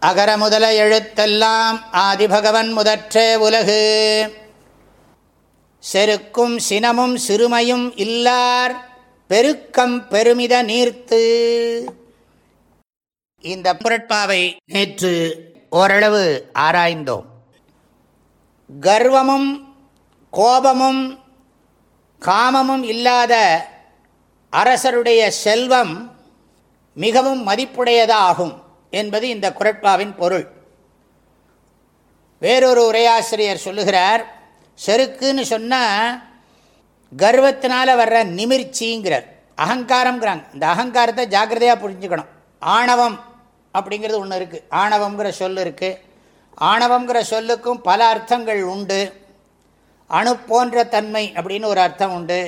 அகர முதல எழுத்தெல்லாம் ஆதிபகவன் முதற்றே உலகு. செருக்கும் சினமும் சிறுமையும் இல்லார் பெருக்கம் பெருமித நீர்த்து. இந்த புரட்பாவை நேற்று ஓரளவு ஆராய்ந்தோம். கர்வமும் கோபமும் காமமும் இல்லாத அரசருடைய செல்வம் மிகவும் மதிப்புடையதாகும். என்பது இந்த குரட்பாவின் பொருள். வேறொரு உரையாசிரியர் சொல்லுகிறார் செருக்குன்னு சொன்னால் கர்வத்தினால் வர்ற நிமிர்ச்சிங்கிறார். அகங்காரங்கிறாங்க இந்த அகங்காரத்தை ஜாக்கிரதையாக புரிஞ்சுக்கணும். ஆணவம் அப்படிங்கிறது ஒன்று இருக்குது ஆணவங்கிற சொல் இருக்குது ஆணவங்கிற சொல்லுக்கும் பல அர்த்தங்கள் உண்டு. அணு போன்ற தன்மை அப்படின்னு ஒரு அர்த்தம் உண்டு.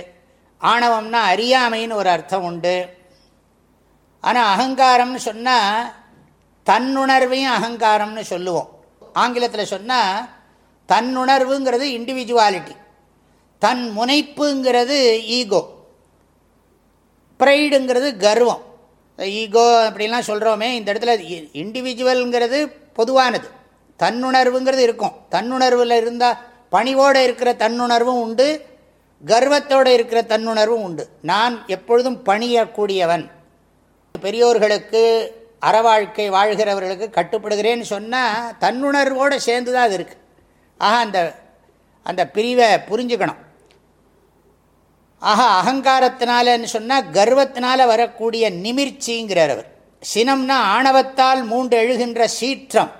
ஆணவம்னா அறியாமைன்னு ஒரு அர்த்தம் உண்டு. ஆனால் அகங்காரம்னு சொன்னால் தன்னுணர்வையும் அகங்காரம்னு சொல்லுவோம். ஆங்கிலத்தில் சொன்னால் தன்னுணர்வுங்கிறது இண்டிவிஜுவாலிட்டி தன் முனைப்புங்கிறது ஈகோ ப்ரைடுங்கிறது கர்வம். ஈகோ அப்படிலாம் சொல்கிறோமே இந்த இடத்துல இண்டிவிஜுவல்ங்கிறது பொதுவானது. தன்னுணர்வுங்கிறது இருக்கும். தன்னுணர்வில் இருந்தால் பணிவோடு இருக்கிற தன்னுணர்வும் உண்டு கர்வத்தோடு இருக்கிற தன்னுணர்வும் உண்டு. நான் எப்பொழுதும் பணியக்கூடியவன். பெரியோர்களுக்கு அறவாழ்க்கை வாழ்கிறவர்களுக்கு கட்டுப்படுகிறேன்னு சொன்னால் தன்னுணர்வோடு சேர்ந்து தான் அது இருக்குது ஆக அந்த அந்த பிரிவை புரிஞ்சுக்கணும். ஆக அகங்காரத்தினாலன்னு சொன்னால் கர்வத்தினால் வரக்கூடிய நிமிர்ச்சிங்கிறார் அவர். சினம்னா ஆணவத்தால் மூன்று எழுகின்ற சீற்றம்.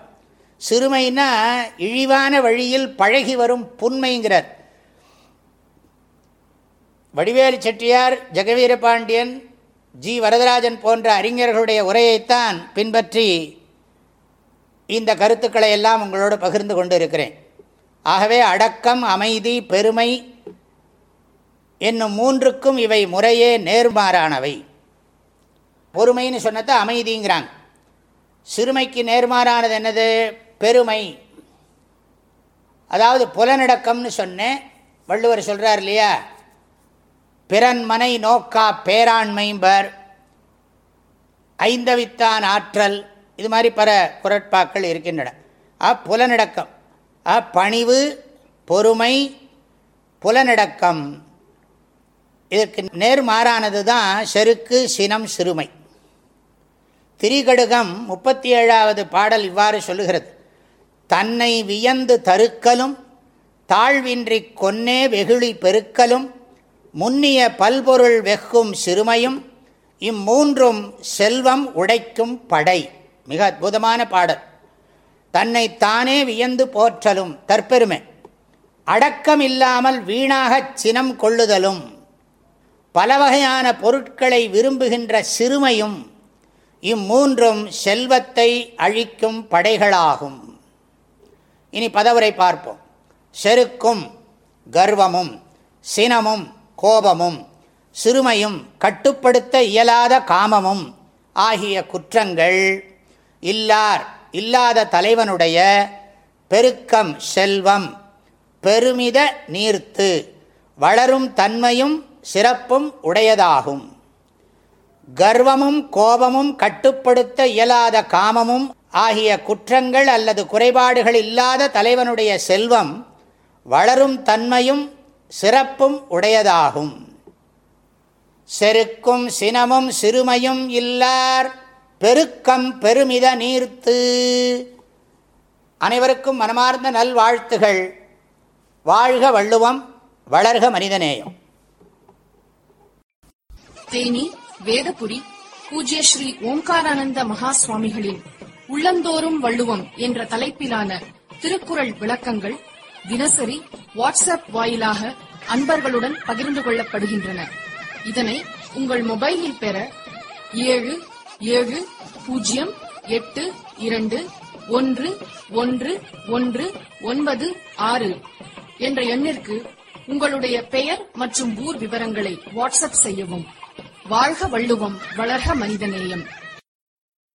சிறுமைனா இழிவான வழியில் பழகி வரும் புன்மைங்கிறார் வடிவேலு செட்டியார் ஜெகவீர பாண்டியன் ஜி. வரதராஜன் போன்ற அறிஞர்களுடைய உரையைத்தான் பின்பற்றி இந்த கருத்துக்களை எல்லாம் உங்களோடு பகிர்ந்து கொண்டு இருக்கிறேன் ஆகவே அடக்கம் அமைதி பெருமை என்னும் மூன்றுக்கும் இவை முறையே நேர்மாறானவை. பொறுமைன்னு சொன்னது அமைதிங்கிறாங்க. சிறுமைக்கு நேர்மாறானது என்னது? பெருமை. அதாவது புலனடக்கம்னு சொன்னேன். வள்ளுவர் சொல்கிறார் இல்லையா? பிறன்மனை நோக்கா பேராண்மைம்பர். ஐந்தவித்தான் ஆற்றல். இது மாதிரி பல குரட்பாக்கள் இருக்கின்றன. ஆ புலனடக்கம் ஆ பணிவு பொறுமை புலனடக்கம் இதற்கு நேர்மாறானது தான் செருக்கு சினம் சிறுமை. திரிகடுகம் முப்பத்தி ஏழாவது பாடல் இவ்வாறு சொல்லுகிறது. தன்னை வியந்து தருக்கலும் தாழ்வின்றி கொன்னே வெகுளி பெருக்கலும் முன்னிய பல்பொருள் வெகும் சிறுமையும் இம்மூன்றும் செல்வம் உடைக்கும் படை. மிக அற்புதமான பாடல். தன்னை தானே வியந்து போற்றலும் தற்பெருமை. அடக்கம் இல்லாமல் வீணாகச் சினம் கொள்ளுதலும். பல வகையான பொருட்களை விரும்புகின்ற சிறுமையும் இம்மூன்றும் செல்வத்தை அழிக்கும் படைகளாகும். இனி பதவுரை பார்ப்போம். செருக்கும் கர்வமும் சினமும் கோபமும் சிறுமையும் கட்டுப்படுத்த இயலாத காமமும் ஆகிய குற்றங்கள் இல்லார் இல்லாத தலைவனுடைய பெருக்கம் செல்வம் பெருமித நீர்த்து வளரும் தன்மையும் சிறப்பும் உடையதாகும். கர்வமும் கோபமும் கட்டுப்படுத்த இயலாத காமமும் ஆகிய குற்றங்கள் அல்லது குறைபாடுகள் இல்லாத தலைவனுடைய செல்வம் வளரும் தன்மையும் சிறப்பும் உடையதாகும். செருக்கும் சினமும் சிறுமையும் இல்லார் பெருக்கம் பெருமித நீர்த்து. அனைவருக்கும் மனமார்ந்த நல்வாழ்த்துகள். வாழ்க வள்ளுவம் வளர்க மனிதநேயம். தேனி வேதபுடி பூஜ்ய ஸ்ரீ ஓம்காரானந்த மகா சுவாமிகளின் உள்ளந்தோறும் வள்ளுவம் என்ற தலைப்பிலான திருக்குறள் விளக்கங்கள் தினசரி வாட்ஸ்அப் வாயிலாக அன்பர்களுடன் பகிர்ந்து கொள்ளப்படுகின்றன. இதனை உங்கள் மொபைலில் பெற ஏழு ஏழு பூஜ்ஜியம் எட்டு இரண்டு ஒன்று ஒன்று ஒன்று ஒன்பது ஆறு என்ற எண்ணிற்கு உங்களுடைய பெயர் மற்றும் ஊர் விவரங்களை வாட்ஸ்அப் செய்யவும். வாழ்க வள்ளுவம் வளர்க மனிதநேயம்.